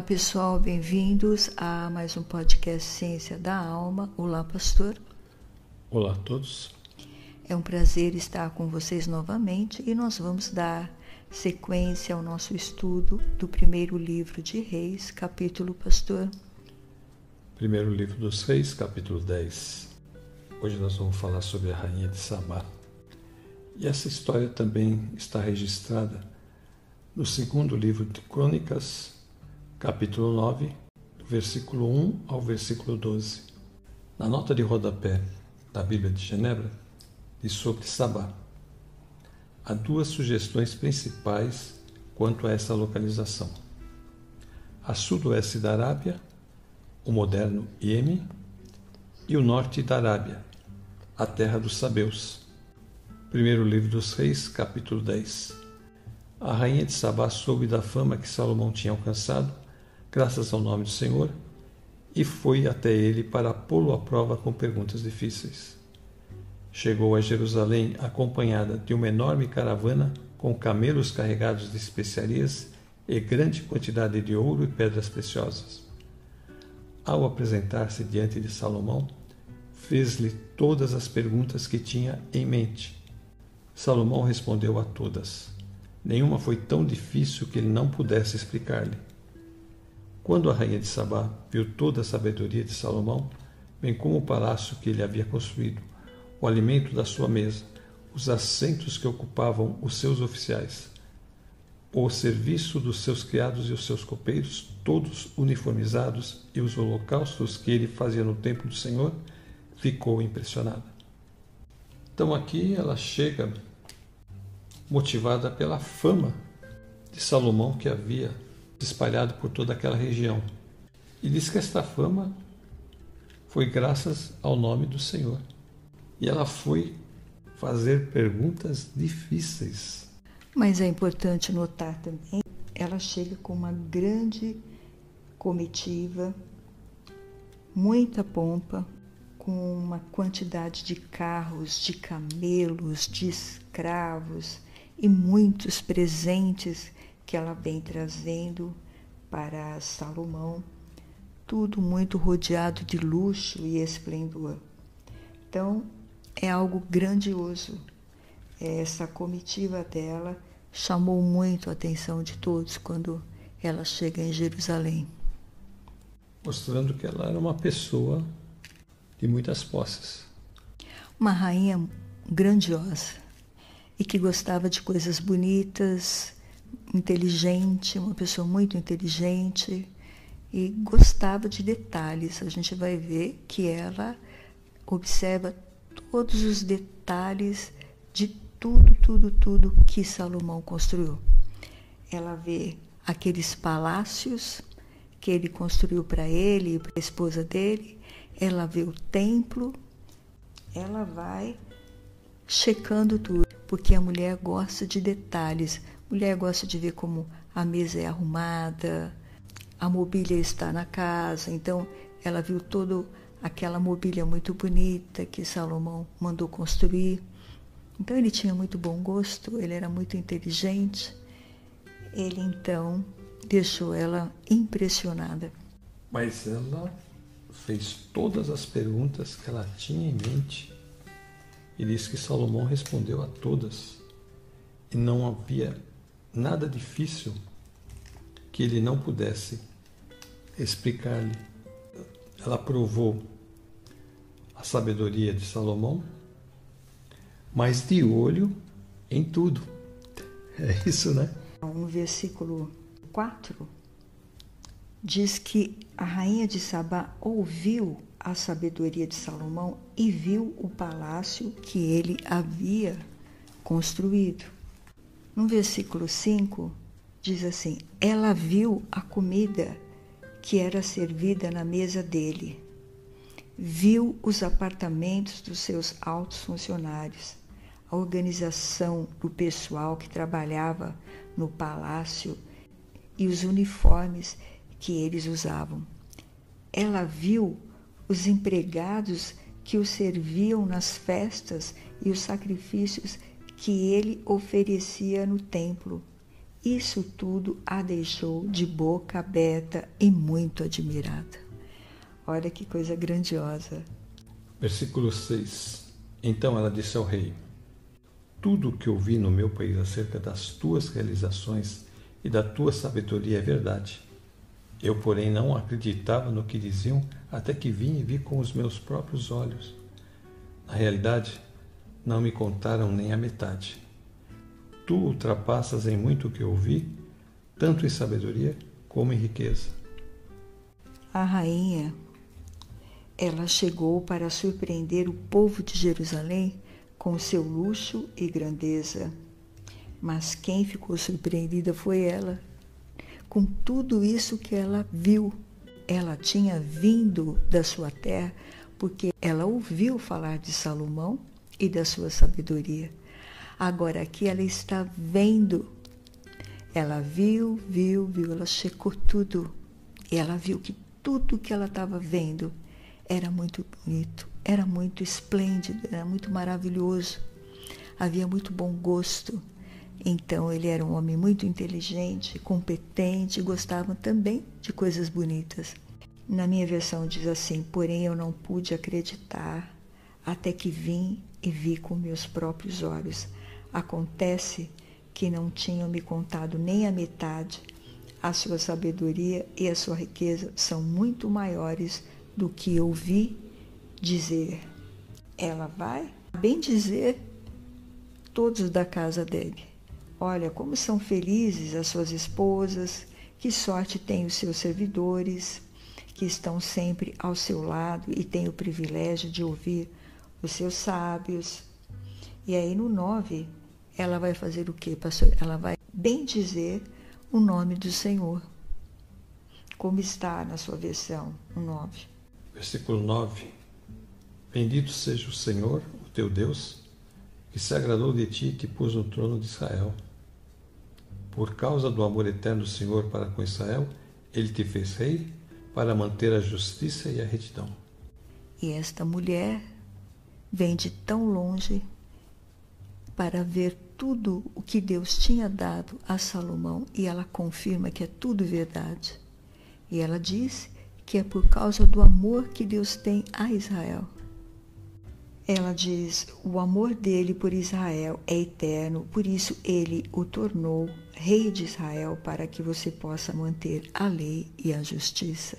Olá pessoal, bem-vindos a mais um podcast Ciência da Alma. Olá, pastor. Olá a todos. É um prazer estar com vocês novamente e nós vamos dar sequência ao nosso estudo do primeiro livro de Reis, capítulo Pastor. Primeiro livro dos Reis, capítulo 10. Hoje nós vamos falar sobre a rainha de Sabá. E essa história também está registrada no segundo livro de Crônicas, capítulo 9, versículo 1 ao versículo 12. Na nota de rodapé da Bíblia de Genebra, diz sobre Sabá. Há duas sugestões principais quanto a essa localização. A sudoeste da Arábia, o moderno Iêmen, e o norte da Arábia, a terra dos Sabeus. Primeiro livro dos Reis, capítulo 10. A rainha de Sabá soube da fama que Salomão tinha alcançado graças ao nome do Senhor, e foi até ele para pô-lo à prova com perguntas difíceis. Chegou a Jerusalém acompanhada de uma enorme caravana com camelos carregados de especiarias e grande quantidade de ouro e pedras preciosas. Ao apresentar-se diante de Salomão, fez-lhe todas as perguntas que tinha em mente. Salomão respondeu a todas. Nenhuma foi tão difícil que ele não pudesse explicar-lhe. Quando a rainha de Sabá viu toda a sabedoria de Salomão, bem como o palácio que ele havia construído, o alimento da sua mesa, os assentos que ocupavam os seus oficiais, o serviço dos seus criados e os seus copeiros, todos uniformizados, e os holocaustos que ele fazia no templo do Senhor, ficou impressionada. Então aqui ela chega motivada pela fama de Salomão que havia espalhado por toda aquela região. E diz que esta fama foi graças ao nome do Senhor. E ela foi fazer perguntas difíceis. Mas é importante notar também, ela chega com uma grande comitiva, muita pompa, com uma quantidade de carros, de camelos, de escravos e muitos presentes que ela vem trazendo para Salomão, tudo muito rodeado de luxo e esplendor. Então, é algo grandioso. Essa comitiva dela chamou muito a atenção de todos quando ela chega em Jerusalém. Mostrando que ela era uma pessoa de muitas posses. Uma rainha grandiosa e que gostava de coisas bonitas, inteligente, uma pessoa muito inteligente e gostava de detalhes. A gente vai ver que ela observa todos os detalhes de tudo, tudo, tudo que Salomão construiu. Ela vê aqueles palácios que ele construiu para ele e para a esposa dele, ela vê o templo, ela vai checando tudo, porque a mulher gosta de detalhes, Mulher gosta de ver como a mesa é arrumada, a mobília está na casa. Então, ela viu toda aquela mobília muito bonita que Salomão mandou construir. Então, ele tinha muito bom gosto, ele era muito inteligente. Ele então deixou ela impressionada. Mas ela fez todas as perguntas que ela tinha em mente e disse que Salomão respondeu a todas. E não havia nada difícil que ele não pudesse explicar-lhe. Ela provou a sabedoria de Salomão, mas de olho em tudo. É isso, né? No versículo 4, diz que a rainha de Sabá ouviu a sabedoria de Salomão e viu o palácio que ele havia construído. No versículo 5, diz assim: Ela viu a comida que era servida na mesa dele, viu os apartamentos dos seus altos funcionários, a organização do pessoal que trabalhava no palácio e os uniformes que eles usavam. Ela viu os empregados que o serviam nas festas e os sacrifícios que ele oferecia no templo Isso tudo a deixou de boca aberta e muito admirada. Olha que coisa grandiosa. Versículo 6. Então ela disse ao rei: Tudo o que ouvi no meu país acerca das tuas realizações e da tua sabedoria é verdade. Eu, porém, não acreditava no que diziam até que vim e vi com os meus próprios olhos. Na realidade, não me contaram nem a metade. Tu ultrapassas em muito o que ouvi, tanto em sabedoria como em riqueza. A rainha, ela chegou para surpreender o povo de Jerusalém com seu luxo e grandeza. Mas quem ficou surpreendida foi ela, com tudo isso que ela viu. Ela tinha vindo da sua terra porque ela ouviu falar de Salomão e da sua sabedoria. Agora aqui ela está vendo. Ela viu, viu, viu, ela checou tudo. E ela viu que tudo que ela estava vendo era muito bonito, era muito esplêndido, era muito maravilhoso. Havia muito bom gosto. Então ele era um homem muito inteligente, competente, gostava também de coisas bonitas. Na minha versão diz assim: Porém eu não pude acreditar até que vim e vi com meus próprios olhos. Acontece que não tinham me contado nem a metade. A sua sabedoria e a sua riqueza são muito maiores do que eu vi dizer. Ela vai bem dizer todos da casa dele. Olha como são felizes as suas esposas, que sorte têm os seus servidores que estão sempre ao seu lado e têm o privilégio de ouvir os seus sábios. E aí no 9, ela vai fazer o quê? Ela vai bem dizer o nome do Senhor. Como está na sua versão, o 9. Versículo 9. Bendito seja o Senhor, o teu Deus, que se agradou de ti e te pôs no trono de Israel. Por causa do amor eterno do Senhor para com Israel, ele te fez rei para manter a justiça e a retidão. E esta mulher vem de tão longe para ver tudo o que Deus tinha dado a Salomão e ela confirma que é tudo verdade. E ela diz que é por causa do amor que Deus tem a Israel. Ela diz: o amor dele por Israel é eterno, por isso ele o tornou rei de Israel para que você possa manter a lei e a justiça.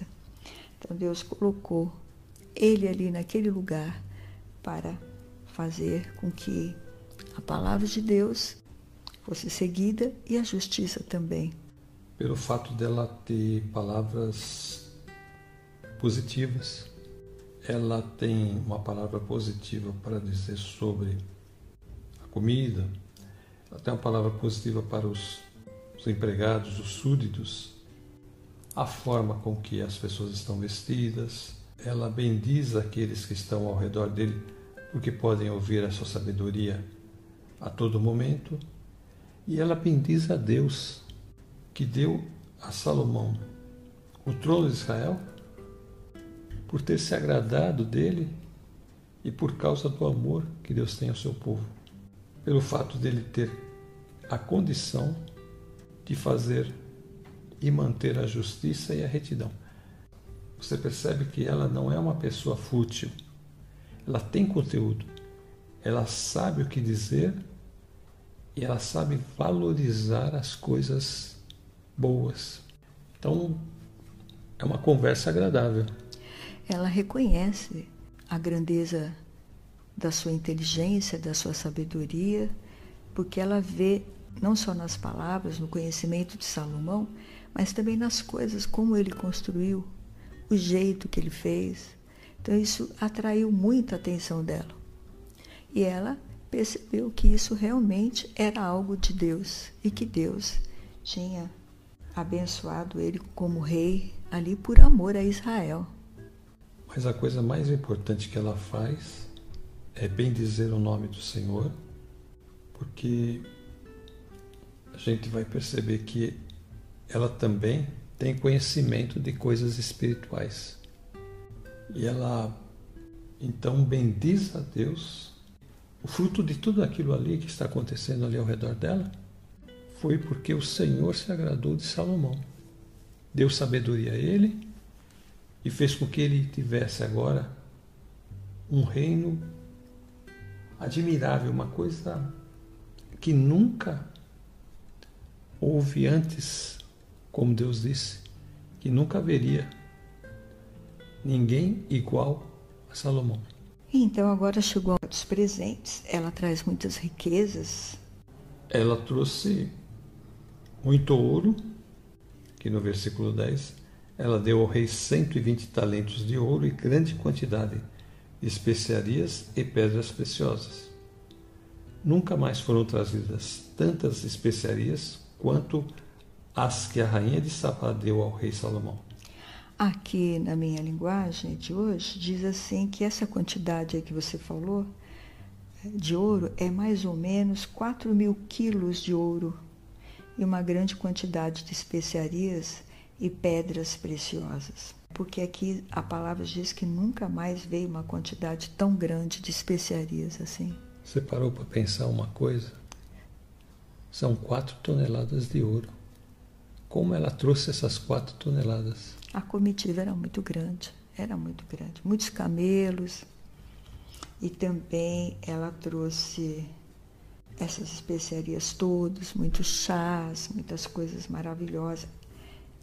Então Deus colocou ele ali naquele lugar para fazer com que a palavra de Deus fosse seguida e a justiça também. Pelo fato dela ter palavras positivas ela tem uma palavra positiva para dizer sobre a comida, ela tem uma palavra positiva para os, os empregados, os súditos, a forma com que as pessoas estão vestidas. Ela bendiz aqueles que estão ao redor dele, porque podem ouvir a sua sabedoria a todo momento. E ela bendiz a Deus, que deu a Salomão o trono de Israel por ter se agradado dele e por causa do amor que Deus tem ao seu povo. Pelo fato dele ter a condição de fazer e manter a justiça e a retidão. Você percebe que ela não é uma pessoa fútil. Ela tem conteúdo. Ela sabe o que dizer e ela sabe valorizar as coisas boas. Então, é uma conversa agradável ela reconhece a grandeza da sua inteligência, da sua sabedoria, porque ela vê não só nas palavras, no conhecimento de Salomão, mas também nas coisas, como ele construiu, o jeito que ele fez. Então isso atraiu muita atenção dela. E ela percebeu que isso realmente era algo de Deus e que Deus tinha abençoado ele como rei ali por amor a Israel. Mas a coisa mais importante que ela faz é bem dizer o nome do Senhor, porque a gente vai perceber que ela também tem conhecimento de coisas espirituais. E ela então bendiz a Deus. O fruto de tudo aquilo ali que está acontecendo ali ao redor dela foi porque o Senhor se agradou de Salomão. Deu sabedoria a ele e fez com que ele tivesse agora um reino admirável, uma coisa que nunca houve antes, como Deus disse, que nunca haveria ninguém igual a Salomão. Então agora chegou a dos presentes. Ela traz muitas riquezas. Ela trouxe muito ouro, que no versículo 10 ela deu ao rei 120 talentos de ouro e grande quantidade de especiarias e pedras preciosas. Nunca mais foram trazidas tantas especiarias quanto as que a rainha de Sabá deu ao rei Salomão. Aqui na minha linguagem de hoje, diz assim que essa quantidade que você falou de ouro é mais ou menos 4 mil quilos de ouro e uma grande quantidade de especiarias e pedras preciosas. Porque aqui a palavra diz que nunca mais veio uma quantidade tão grande de especiarias assim. Você parou para pensar uma coisa? São quatro toneladas de ouro. Como ela trouxe essas quatro toneladas? A comitiva era muito grande, era muito grande. Muitos camelos. E também ela trouxe essas especiarias todas, muitos chás, muitas coisas maravilhosas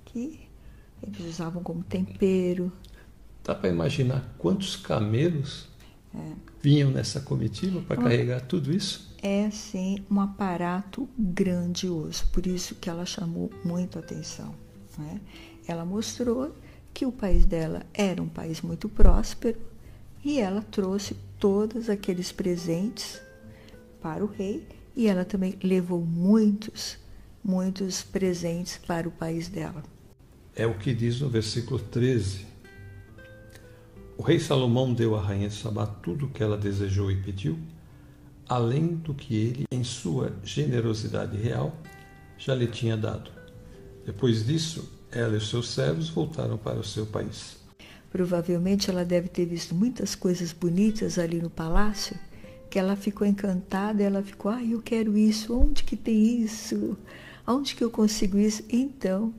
que eles usavam como tempero. Dá para imaginar quantos camelos é. vinham nessa comitiva para carregar tudo isso? É sim um aparato grandioso, por isso que ela chamou muito atenção. Né? Ela mostrou que o país dela era um país muito próspero e ela trouxe todos aqueles presentes para o rei e ela também levou muitos, muitos presentes para o país dela. É o que diz no versículo 13. O rei Salomão deu à rainha de Sabá tudo o que ela desejou e pediu, além do que ele, em sua generosidade real, já lhe tinha dado. Depois disso, ela e os seus servos voltaram para o seu país. Provavelmente ela deve ter visto muitas coisas bonitas ali no palácio, que ela ficou encantada, ela ficou, ah, eu quero isso, onde que tem isso? Onde que eu consigo isso? Então,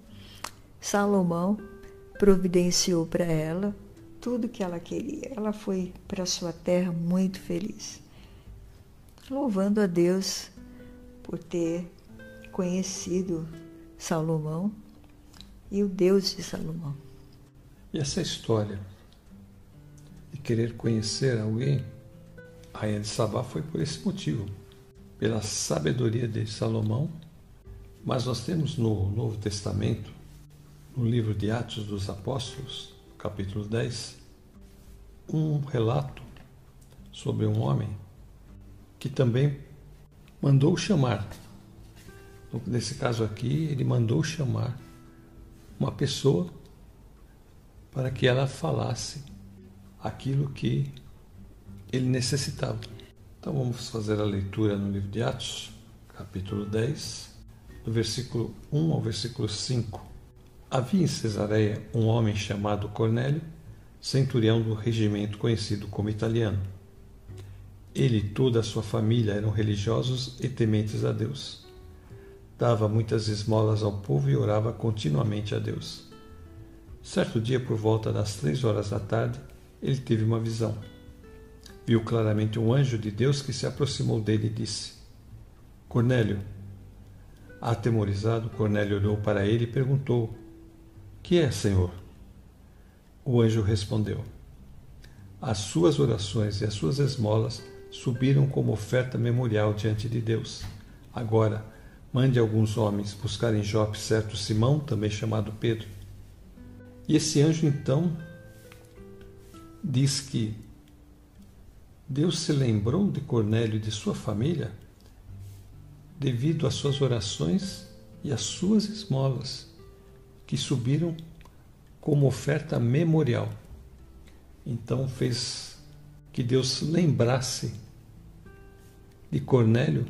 Salomão providenciou para ela tudo que ela queria. Ela foi para sua terra muito feliz, louvando a Deus por ter conhecido Salomão e o Deus de Salomão. E essa história de querer conhecer alguém, a rainha de Sabá foi por esse motivo, pela sabedoria de Salomão. Mas nós temos no Novo Testamento no livro de Atos dos Apóstolos, capítulo 10, um relato sobre um homem que também mandou chamar. Nesse caso aqui, ele mandou chamar uma pessoa para que ela falasse aquilo que ele necessitava. Então vamos fazer a leitura no livro de Atos, capítulo 10, do versículo 1 ao versículo 5. Havia em Cesareia um homem chamado Cornélio, centurião do regimento conhecido como italiano. Ele e toda a sua família eram religiosos e tementes a Deus. Dava muitas esmolas ao povo e orava continuamente a Deus. Certo dia, por volta das três horas da tarde, ele teve uma visão. Viu claramente um anjo de Deus que se aproximou dele e disse: Cornélio. Atemorizado, Cornélio olhou para ele e perguntou: que é, Senhor? O anjo respondeu: As suas orações e as suas esmolas subiram como oferta memorial diante de Deus. Agora, mande alguns homens buscar em Jope certo Simão, também chamado Pedro. E esse anjo então diz que Deus se lembrou de Cornélio e de sua família devido às suas orações e às suas esmolas que subiram como oferta memorial. Então fez que Deus lembrasse de Cornélio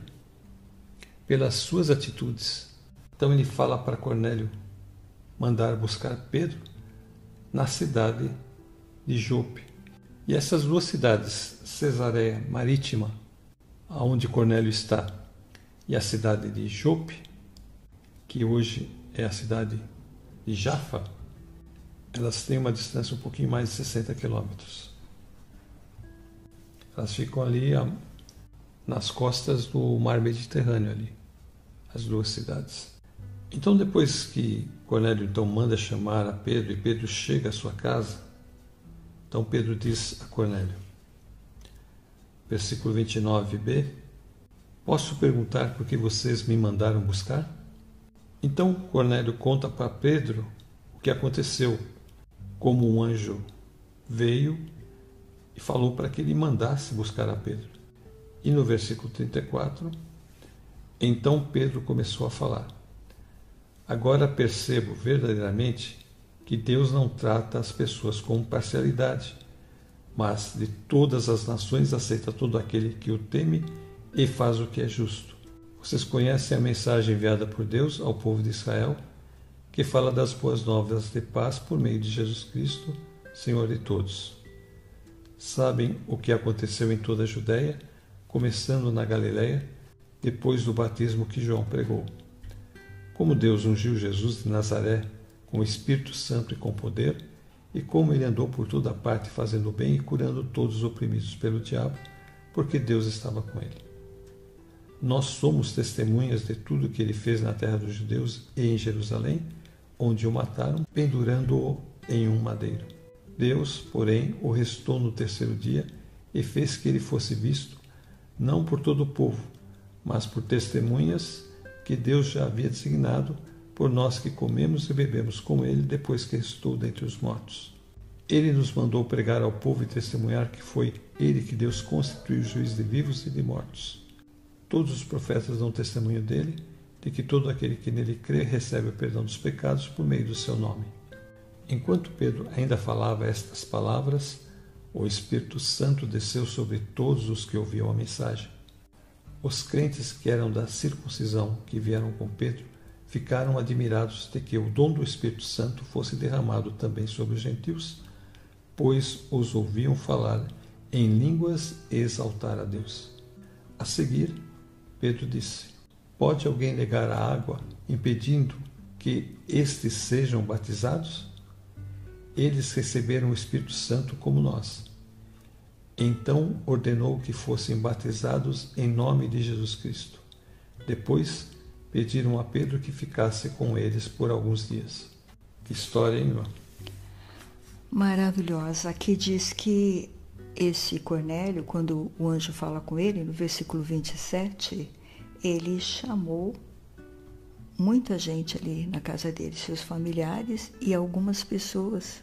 pelas suas atitudes. Então ele fala para Cornélio mandar buscar Pedro na cidade de Jope. E essas duas cidades, Cesareia Marítima, aonde Cornélio está, e a cidade de Jope, que hoje é a cidade de Jaffa, elas têm uma distância um pouquinho mais de 60 quilômetros. Elas ficam ali nas costas do mar Mediterrâneo ali, as duas cidades. Então depois que Cornélio então manda chamar a Pedro e Pedro chega à sua casa, então Pedro diz a Cornélio, versículo 29b, posso perguntar por que vocês me mandaram buscar? Então Cornélio conta para Pedro o que aconteceu, como um anjo veio e falou para que ele mandasse buscar a Pedro. E no versículo 34, então Pedro começou a falar. Agora percebo verdadeiramente que Deus não trata as pessoas com parcialidade, mas de todas as nações aceita todo aquele que o teme e faz o que é justo. Vocês conhecem a mensagem enviada por Deus ao povo de Israel, que fala das boas novas de paz por meio de Jesus Cristo, Senhor de todos. Sabem o que aconteceu em toda a Judéia, começando na Galiléia, depois do batismo que João pregou como Deus ungiu Jesus de Nazaré com o Espírito Santo e com poder, e como ele andou por toda parte fazendo bem e curando todos os oprimidos pelo diabo, porque Deus estava com ele. Nós somos testemunhas de tudo que ele fez na terra dos judeus e em Jerusalém, onde o mataram, pendurando-o em um madeiro. Deus, porém, o restou no terceiro dia e fez que ele fosse visto, não por todo o povo, mas por testemunhas que Deus já havia designado por nós que comemos e bebemos com ele depois que restou dentre os mortos. Ele nos mandou pregar ao povo e testemunhar que foi ele que Deus constituiu juiz de vivos e de mortos. Todos os profetas dão testemunho dele, de que todo aquele que nele crê recebe o perdão dos pecados por meio do seu nome. Enquanto Pedro ainda falava estas palavras, o Espírito Santo desceu sobre todos os que ouviam a mensagem. Os crentes que eram da circuncisão, que vieram com Pedro, ficaram admirados de que o dom do Espírito Santo fosse derramado também sobre os gentios, pois os ouviam falar em línguas e exaltar a Deus. A seguir, Pedro disse: Pode alguém negar a água, impedindo que estes sejam batizados? Eles receberam o Espírito Santo como nós então ordenou que fossem batizados em nome de Jesus Cristo. Depois pediram a Pedro que ficasse com eles por alguns dias. Que história, hein, irmão? Maravilhosa. Aqui diz que esse Cornélio, quando o anjo fala com ele, no versículo 27, ele chamou muita gente ali na casa dele, seus familiares e algumas pessoas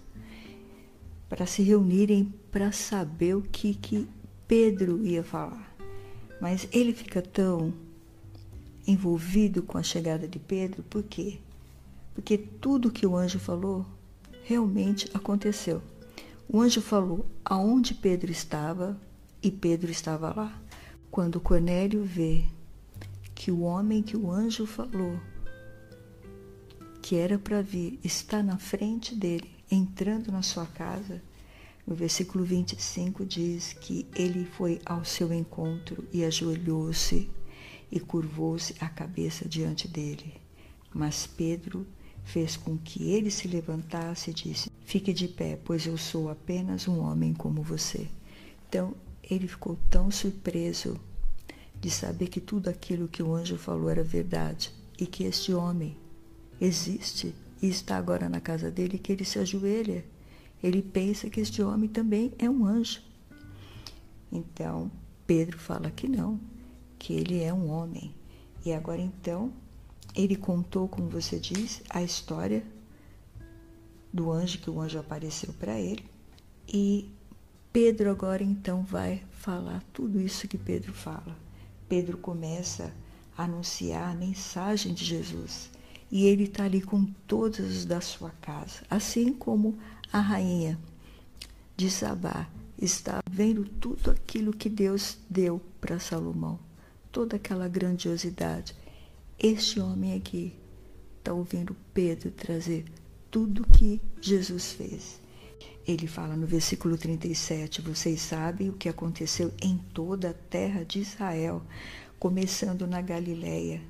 para se reunirem para saber o que, que Pedro ia falar. Mas ele fica tão envolvido com a chegada de Pedro, por quê? Porque tudo que o anjo falou realmente aconteceu. O anjo falou aonde Pedro estava e Pedro estava lá. Quando Cornélio vê que o homem que o anjo falou que era para vir está na frente dele, entrando na sua casa, no versículo 25 diz que ele foi ao seu encontro e ajoelhou-se e curvou-se a cabeça diante dele. Mas Pedro fez com que ele se levantasse e disse: Fique de pé, pois eu sou apenas um homem como você. Então ele ficou tão surpreso de saber que tudo aquilo que o anjo falou era verdade e que este homem existe e está agora na casa dele, que ele se ajoelha. Ele pensa que este homem também é um anjo. Então, Pedro fala que não, que ele é um homem. E agora então, ele contou, como você diz, a história do anjo, que o anjo apareceu para ele. E Pedro agora então vai falar tudo isso que Pedro fala. Pedro começa a anunciar a mensagem de Jesus e ele está ali com todos os da sua casa, assim como a rainha de Sabá está vendo tudo aquilo que Deus deu para Salomão, toda aquela grandiosidade. Este homem aqui está ouvindo Pedro trazer tudo que Jesus fez. Ele fala no versículo 37: Vocês sabem o que aconteceu em toda a terra de Israel, começando na Galileia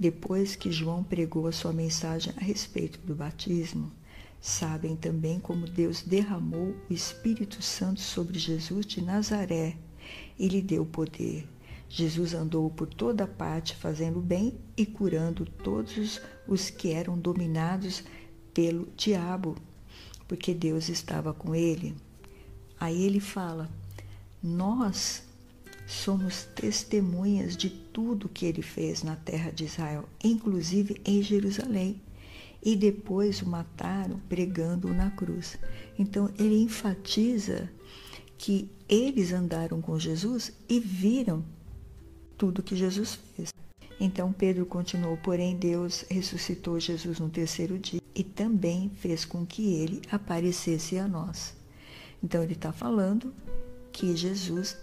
Depois que João pregou a sua mensagem a respeito do batismo, sabem também como Deus derramou o Espírito Santo sobre Jesus de Nazaré e lhe deu poder. Jesus andou por toda parte fazendo bem e curando todos os que eram dominados pelo diabo, porque Deus estava com ele. Aí ele fala: Nós somos testemunhas de tudo que ele fez na terra de Israel, inclusive em Jerusalém. E depois o mataram pregando-o na cruz. Então ele enfatiza que eles andaram com Jesus e viram tudo que Jesus fez. Então Pedro continuou, porém Deus ressuscitou Jesus no terceiro dia e também fez com que ele aparecesse a nós. Então ele está falando que Jesus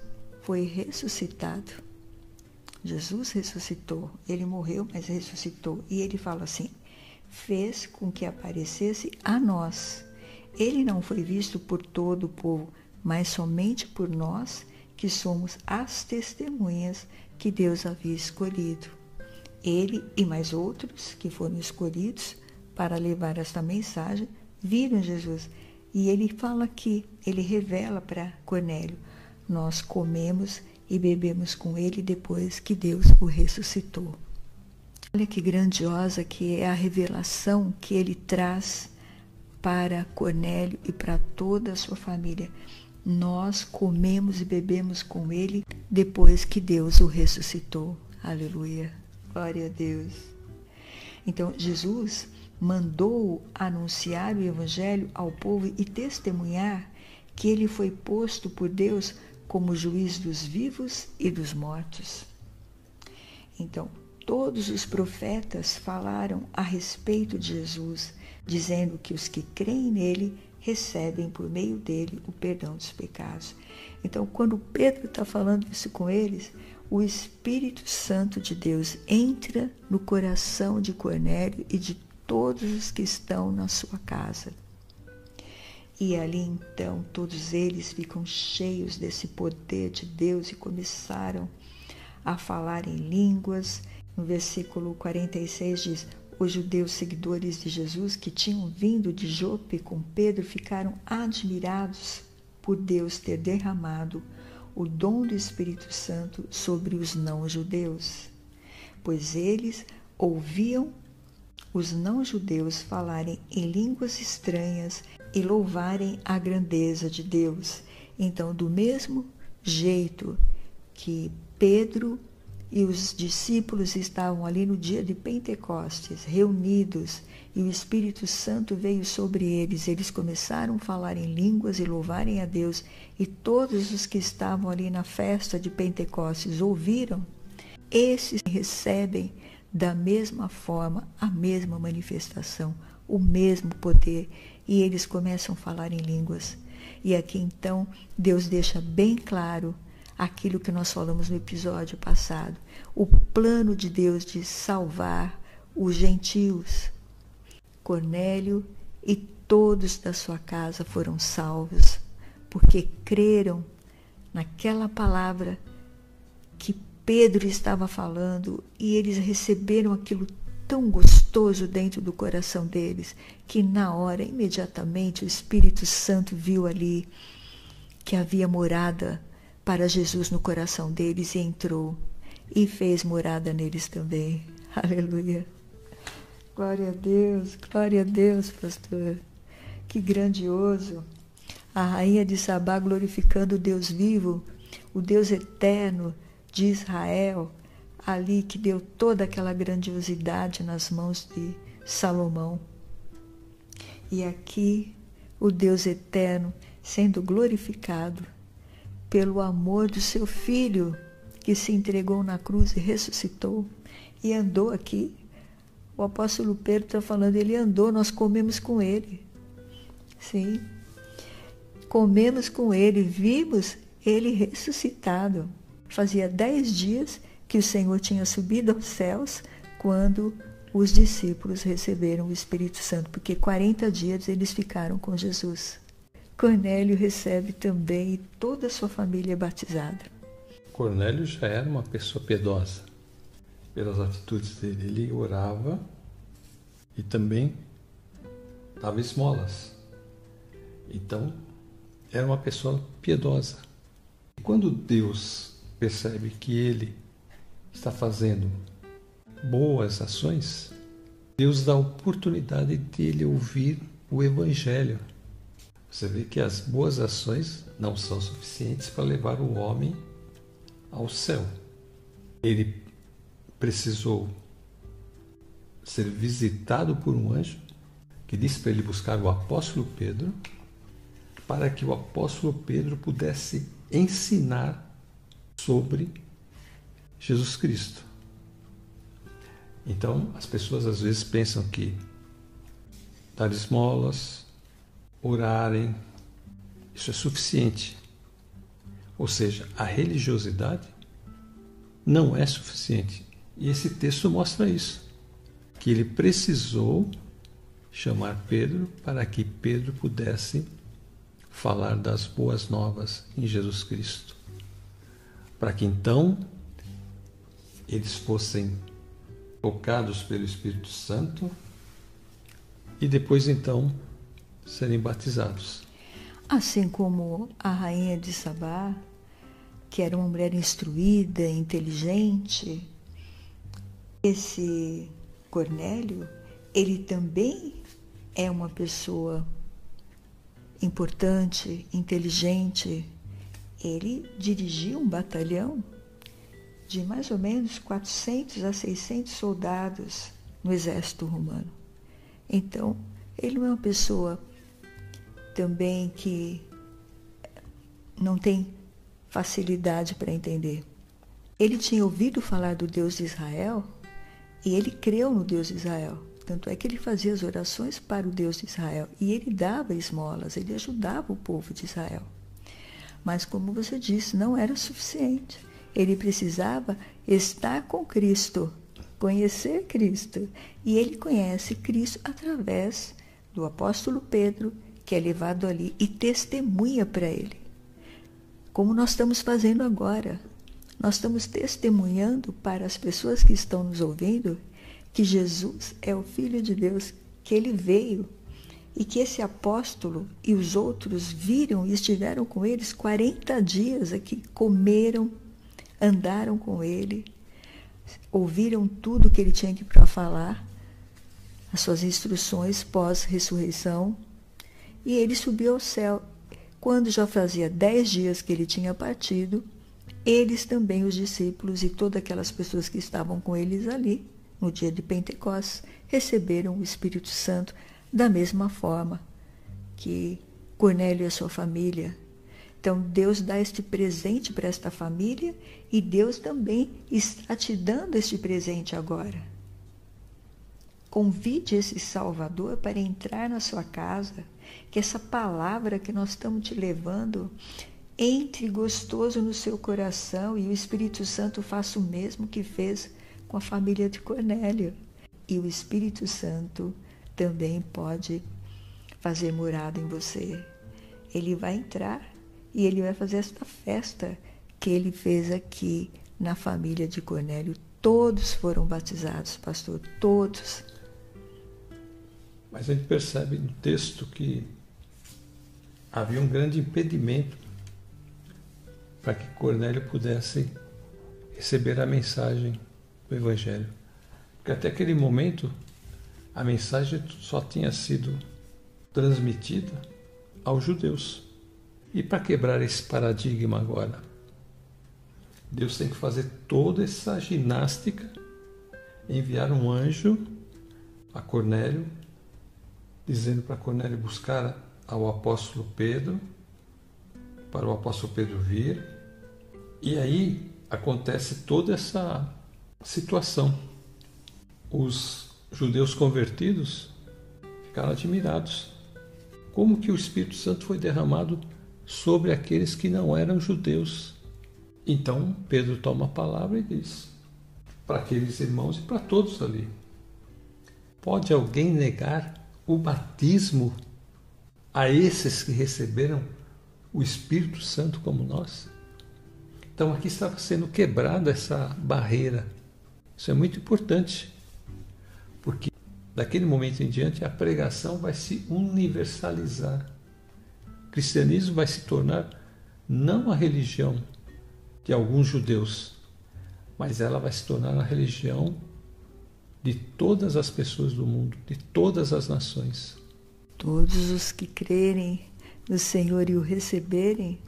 foi ressuscitado. Jesus ressuscitou, ele morreu, mas ressuscitou. E ele fala assim: fez com que aparecesse a nós. Ele não foi visto por todo o povo, mas somente por nós, que somos as testemunhas que Deus havia escolhido. Ele e mais outros que foram escolhidos para levar esta mensagem viram Jesus. E ele fala aqui, ele revela para Cornélio: nós comemos e bebemos com ele depois que Deus o ressuscitou. Olha que grandiosa que é a revelação que ele traz para Cornélio e para toda a sua família. Nós comemos e bebemos com ele depois que Deus o ressuscitou. Aleluia. Glória a Deus. Então, Jesus mandou anunciar o evangelho ao povo e testemunhar que ele foi posto por Deus como juiz dos vivos e dos mortos. Então, todos os profetas falaram a respeito de Jesus, dizendo que os que creem nele recebem por meio dele o perdão dos pecados. Então, quando Pedro está falando isso com eles, o Espírito Santo de Deus entra no coração de Cornélio e de todos os que estão na sua casa. E ali então todos eles ficam cheios desse poder de Deus e começaram a falar em línguas. No versículo 46 diz: Os judeus seguidores de Jesus que tinham vindo de Jope com Pedro ficaram admirados por Deus ter derramado o dom do Espírito Santo sobre os não-judeus, pois eles ouviam os não-judeus falarem em línguas estranhas e louvarem a grandeza de Deus. Então, do mesmo jeito que Pedro e os discípulos estavam ali no dia de Pentecostes, reunidos, e o Espírito Santo veio sobre eles. Eles começaram a falar em línguas e louvarem a Deus, e todos os que estavam ali na festa de Pentecostes ouviram. Esses recebem da mesma forma a mesma manifestação, o mesmo poder, e eles começam a falar em línguas. E aqui então Deus deixa bem claro aquilo que nós falamos no episódio passado, o plano de Deus de salvar os gentios. Cornélio e todos da sua casa foram salvos, porque creram naquela palavra Pedro estava falando e eles receberam aquilo tão gostoso dentro do coração deles que na hora, imediatamente, o Espírito Santo viu ali que havia morada para Jesus no coração deles e entrou e fez morada neles também. Aleluia. Glória a Deus, glória a Deus, pastor. Que grandioso. A rainha de Sabá glorificando o Deus vivo, o Deus eterno de Israel, ali que deu toda aquela grandiosidade nas mãos de Salomão. E aqui o Deus eterno sendo glorificado pelo amor do seu filho que se entregou na cruz e ressuscitou e andou aqui. O apóstolo Pedro está falando, ele andou, nós comemos com ele. Sim. Comemos com ele, vimos ele ressuscitado. Fazia dez dias que o Senhor tinha subido aos céus quando os discípulos receberam o Espírito Santo, porque 40 dias eles ficaram com Jesus. Cornélio recebe também toda a sua família batizada. Cornélio já era uma pessoa piedosa. pelas atitudes dele. Ele orava e também dava esmolas. Então, era uma pessoa piedosa. E quando Deus percebe que ele está fazendo boas ações, Deus dá a oportunidade dele ouvir o Evangelho. Você vê que as boas ações não são suficientes para levar o homem ao céu. Ele precisou ser visitado por um anjo que disse para ele buscar o apóstolo Pedro, para que o apóstolo Pedro pudesse ensinar sobre Jesus Cristo. Então, as pessoas às vezes pensam que dar esmolas, orarem, isso é suficiente. Ou seja, a religiosidade não é suficiente. E esse texto mostra isso, que ele precisou chamar Pedro para que Pedro pudesse falar das boas novas em Jesus Cristo. Para que então eles fossem tocados pelo Espírito Santo e depois então serem batizados. Assim como a rainha de Sabá, que era uma mulher instruída, inteligente, esse Cornélio, ele também é uma pessoa importante, inteligente. Ele dirigiu um batalhão de mais ou menos 400 a 600 soldados no exército romano. Então, ele não é uma pessoa também que não tem facilidade para entender. Ele tinha ouvido falar do Deus de Israel e ele creu no Deus de Israel. Tanto é que ele fazia as orações para o Deus de Israel e ele dava esmolas, ele ajudava o povo de Israel. Mas, como você disse, não era suficiente. Ele precisava estar com Cristo, conhecer Cristo. E ele conhece Cristo através do apóstolo Pedro, que é levado ali e testemunha para ele. Como nós estamos fazendo agora. Nós estamos testemunhando para as pessoas que estão nos ouvindo que Jesus é o Filho de Deus, que ele veio e que esse apóstolo e os outros viram e estiveram com eles 40 dias aqui, comeram, andaram com ele, ouviram tudo que ele tinha que para falar, as suas instruções pós-ressurreição, e ele subiu ao céu. Quando já fazia dez dias que ele tinha partido, eles também, os discípulos e todas aquelas pessoas que estavam com eles ali, no dia de Pentecostes, receberam o Espírito Santo da mesma forma que Cornélio e a sua família então, Deus dá este presente para esta família e Deus também está te dando este presente agora. Convide esse Salvador para entrar na sua casa, que essa palavra que nós estamos te levando entre gostoso no seu coração e o Espírito Santo faça o mesmo que fez com a família de Cornélio. E o Espírito Santo também pode fazer morada em você. Ele vai entrar e ele vai fazer esta festa que ele fez aqui na família de Cornélio. Todos foram batizados, pastor, todos. Mas a gente percebe no texto que havia um grande impedimento para que Cornélio pudesse receber a mensagem do Evangelho. Porque até aquele momento a mensagem só tinha sido transmitida aos judeus. E para quebrar esse paradigma agora? Deus tem que fazer toda essa ginástica, enviar um anjo a Cornélio, dizendo para Cornélio buscar ao apóstolo Pedro, para o apóstolo Pedro vir. E aí acontece toda essa situação. Os judeus convertidos ficaram admirados. Como que o Espírito Santo foi derramado sobre aqueles que não eram judeus. Então Pedro toma a palavra e diz para aqueles irmãos e para todos ali: Pode alguém negar o batismo a esses que receberam o Espírito Santo como nós? Então aqui estava sendo quebrada essa barreira Isso é muito importante, porque daquele momento em diante a pregação vai se universalizar. O cristianismo vai se tornar não a religião de alguns judeus, mas ela vai se tornar a religião de todas as pessoas do mundo, de todas as nações. Todos os que crerem no Senhor e o receberem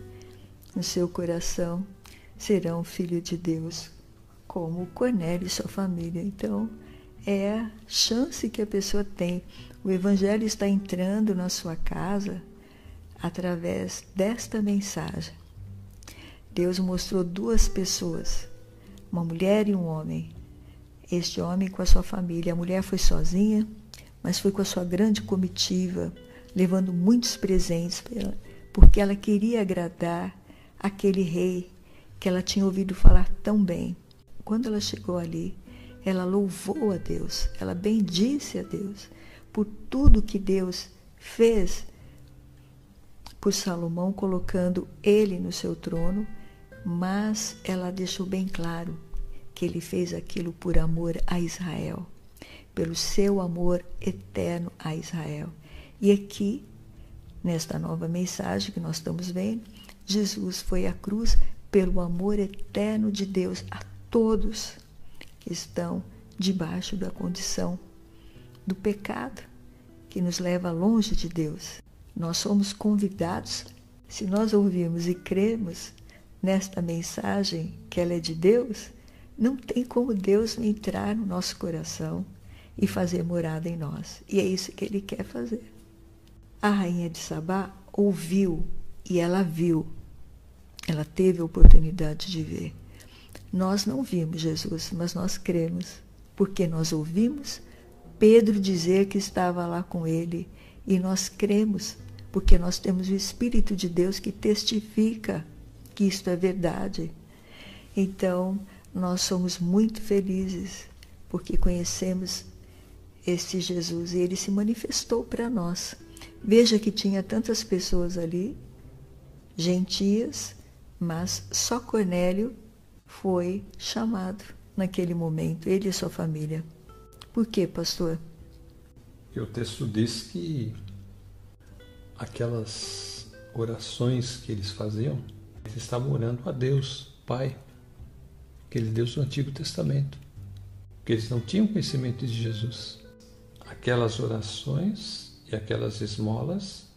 no seu coração serão filhos de Deus, como Cornélio e sua família. Então, é a chance que a pessoa tem. O Evangelho está entrando na sua casa através desta mensagem. Deus mostrou duas pessoas, uma mulher e um homem, este homem com a sua família. A mulher foi sozinha, mas foi com a sua grande comitiva, levando muitos presentes, porque ela queria agradar aquele rei que ela tinha ouvido falar tão bem. Quando ela chegou ali, ela louvou a Deus, ela bendisse a Deus por tudo que Deus fez por Salomão, colocando ele no seu trono, mas ela deixou bem claro que ele fez aquilo por amor a Israel, pelo seu amor eterno a Israel. E aqui, nesta nova mensagem que nós estamos vendo, Jesus foi à cruz pelo amor eterno de Deus a todos que estão debaixo da condição do pecado que nos leva longe de Deus. Nós somos convidados, se nós ouvirmos e cremos nesta mensagem que ela é de Deus, não tem como Deus entrar no nosso coração e fazer morada em nós. E é isso que ele quer fazer. A rainha de Sabá ouviu e ela viu. Ela teve a oportunidade de ver. Nós não vimos Jesus, mas nós cremos, porque nós ouvimos Pedro dizer que estava lá com ele e nós cremos, porque nós temos o Espírito de Deus que testifica que isto é verdade. Então, nós somos muito felizes porque conhecemos este Jesus e ele se manifestou para nós. Veja que tinha tantas pessoas ali, gentias, mas só Cornélio foi chamado naquele momento, ele e sua família. Por quê, pastor? o texto diz que aquelas orações que eles faziam, eles estavam orando a Deus, Pai, aquele Deus do Antigo Testamento, porque eles não tinham conhecimento de Jesus. Aquelas orações e aquelas esmolas,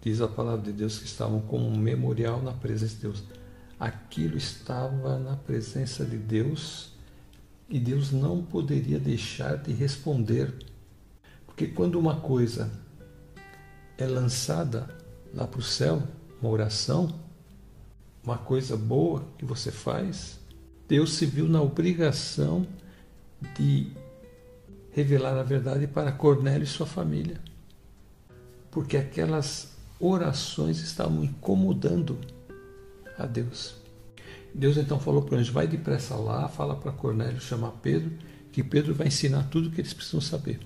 diz a palavra de Deus, que estavam como um memorial na presença de Deus. Aquilo estava na presença de Deus e Deus não poderia deixar de responder. Porque quando uma coisa é lançada lá para o céu, uma oração, uma coisa boa que você faz, Deus se viu na obrigação de revelar a verdade para Cornélio e sua família. Porque aquelas orações estavam incomodando a Deus. Deus então falou para o anjo: vai depressa lá, fala para Cornélio chamar Pedro, que Pedro vai ensinar tudo o que eles precisam saber.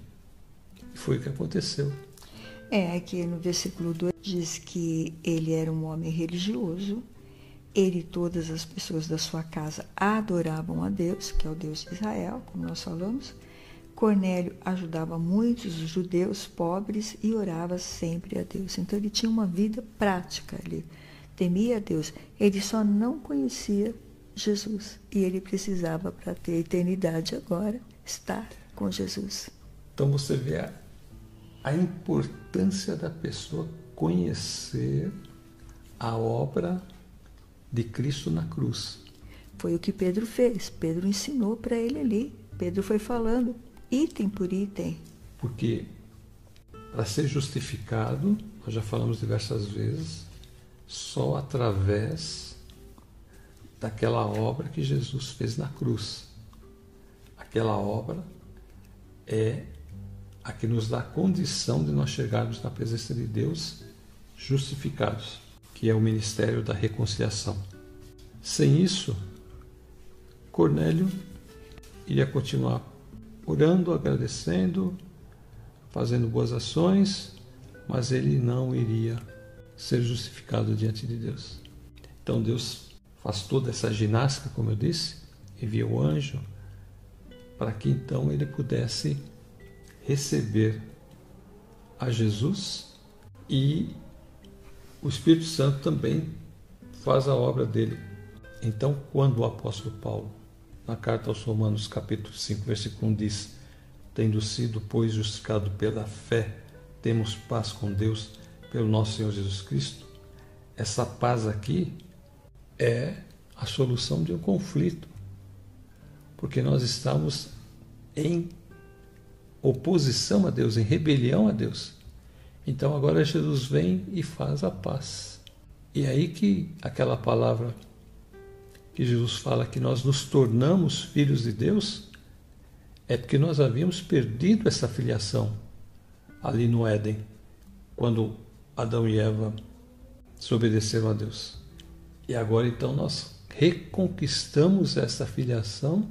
E foi o que aconteceu. É, aqui no versículo 2 diz que ele era um homem religioso, ele e todas as pessoas da sua casa adoravam a Deus, que é o Deus de Israel, como nós falamos. Cornélio ajudava muitos judeus pobres e orava sempre a Deus. Então ele tinha uma vida prática, ele temia a Deus. Ele só não conhecia Jesus e ele precisava para ter eternidade agora estar com Jesus. Então você vê a, a importância da pessoa conhecer a obra de Cristo na cruz. Foi o que Pedro fez. Pedro ensinou para ele ali. Pedro foi falando, item por item. Porque para ser justificado, nós já falamos diversas vezes, só através daquela obra que Jesus fez na cruz. Aquela obra é a que nos dá condição de nós chegarmos na presença de Deus justificados que é o ministério da reconciliação. Sem isso, Cornélio iria continuar orando, agradecendo, fazendo boas ações, mas ele não iria ser justificado diante de Deus. Então Deus faz toda essa ginástica, como eu disse, envia o anjo, para que então ele pudesse receber a Jesus e o Espírito Santo também faz a obra dele. Então, quando o apóstolo Paulo, na carta aos Romanos, capítulo 5, versículo 1, diz: Tendo sido, pois, justificado pela fé, temos paz com Deus pelo nosso Senhor Jesus Cristo. Essa paz aqui é a solução de um conflito, porque nós estamos em oposição a Deus, em rebelião a Deus. Então agora Jesus vem e faz a paz. E é aí que aquela palavra que Jesus fala que nós nos tornamos filhos de Deus é porque nós havíamos perdido essa filiação ali no Éden, quando Adão e Eva desobedeceram a Deus. E agora então nós reconquistamos essa filiação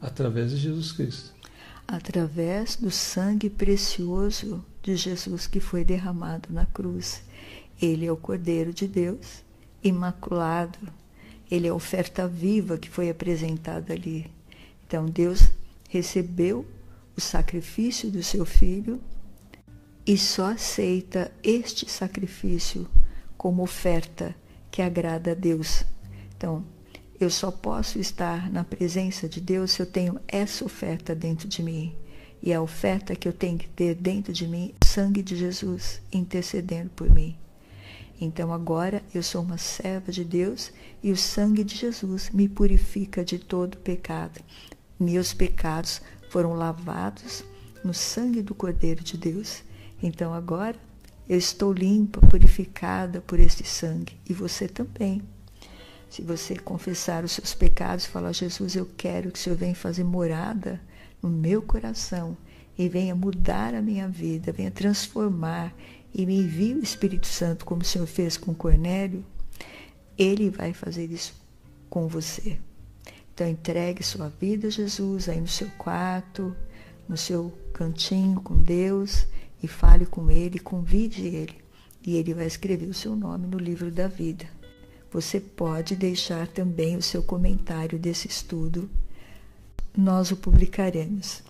através de Jesus Cristo. Através do sangue precioso de Jesus que foi derramado na cruz. Ele é o Cordeiro de Deus, imaculado. Ele é a oferta viva que foi apresentada ali. Então Deus recebeu o sacrifício do seu filho e só aceita este sacrifício como oferta que agrada a Deus. Então, eu só posso estar na presença de Deus se eu tenho essa oferta dentro de mim. E a oferta que eu tenho que ter dentro de mim é o sangue de Jesus intercedendo por mim. Então agora eu sou uma serva de Deus e o sangue de Jesus me purifica de todo pecado. Meus pecados foram lavados no sangue do Cordeiro de Deus. Então agora eu estou limpa, purificada por este sangue e você também. Se você confessar os seus pecados, falar, Jesus, eu quero que o Senhor venha fazer morada no meu coração e venha mudar a minha vida, venha transformar e me envie o Espírito Santo, como o Senhor fez com Cornélio, ele vai fazer isso com você. Então entregue sua vida a Jesus aí no seu quarto, no seu cantinho com Deus e fale com Ele, convide Ele. E Ele vai escrever o seu nome no livro da vida. Você pode deixar também o seu comentário desse estudo nós o publicaremos.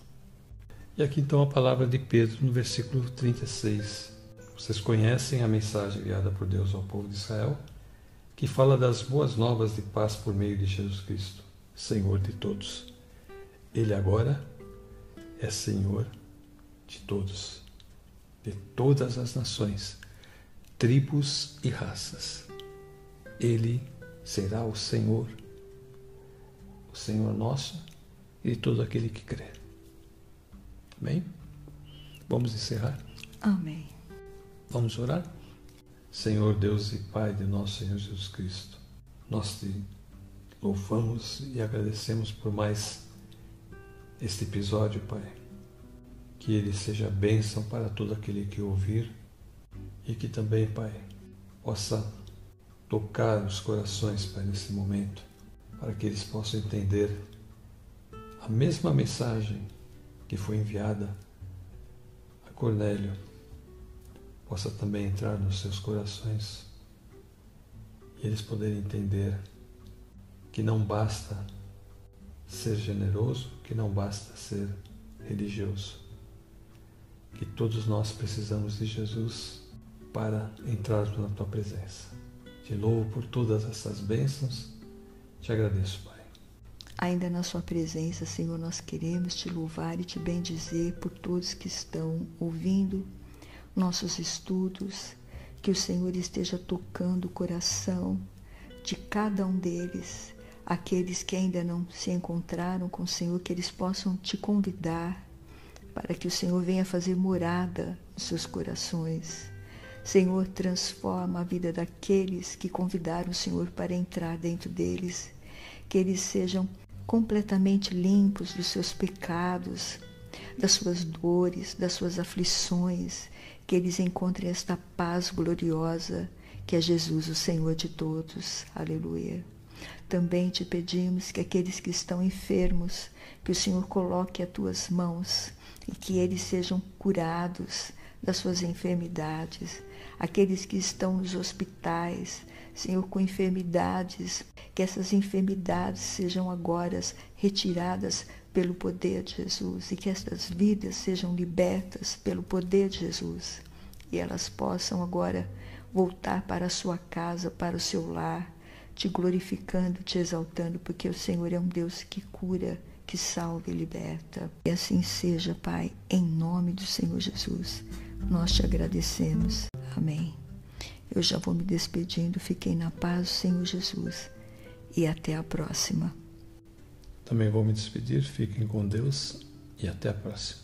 E aqui então a palavra de Pedro no versículo 36. Vocês conhecem a mensagem enviada por Deus ao povo de Israel, que fala das boas novas de paz por meio de Jesus Cristo, Senhor de todos. Ele agora é Senhor de todos, de todas as nações, tribos e raças. Ele será o Senhor, o Senhor nosso e de todo aquele que crê. Amém? Vamos encerrar? Amém. Vamos orar? Senhor Deus e Pai de nosso Senhor Jesus Cristo, nós te louvamos e agradecemos por mais este episódio, Pai. Que ele seja bênção para todo aquele que ouvir e que também, Pai, possa tocar os corações, Pai, nesse momento, para que eles possam entender a mesma mensagem que foi enviada a Cornélio possa também entrar nos seus corações e eles poderem entender que não basta ser generoso, que não basta ser religioso, que todos nós precisamos de Jesus para entrarmos na tua presença. Te louvo por todas essas bênçãos, te agradeço, Pai. Ainda na Sua presença, Senhor, nós queremos te louvar e te bendizer por todos que estão ouvindo nossos estudos, que o Senhor esteja tocando o coração de cada um deles, aqueles que ainda não se encontraram com o Senhor, que eles possam te convidar para que o Senhor venha fazer morada nos seus corações. Senhor, transforma a vida daqueles que convidaram o Senhor para entrar dentro deles, que eles sejam completamente limpos dos seus pecados, das suas dores, das suas aflições, que eles encontrem esta paz gloriosa que é Jesus, o Senhor de todos. Aleluia. Também te pedimos que aqueles que estão enfermos, que o Senhor coloque as tuas mãos e que eles sejam curados das suas enfermidades. Aqueles que estão nos hospitais, Senhor, com enfermidades, que essas enfermidades sejam agora retiradas pelo poder de Jesus e que estas vidas sejam libertas pelo poder de Jesus e elas possam agora voltar para a sua casa, para o seu lar, te glorificando, te exaltando, porque o Senhor é um Deus que cura, que salva e liberta. E assim seja, Pai, em nome do Senhor Jesus. Nós te agradecemos. Amém. Eu já vou me despedindo. Fiquem na paz Senhor Jesus. E até a próxima. Também vou me despedir. Fiquem com Deus e até a próxima.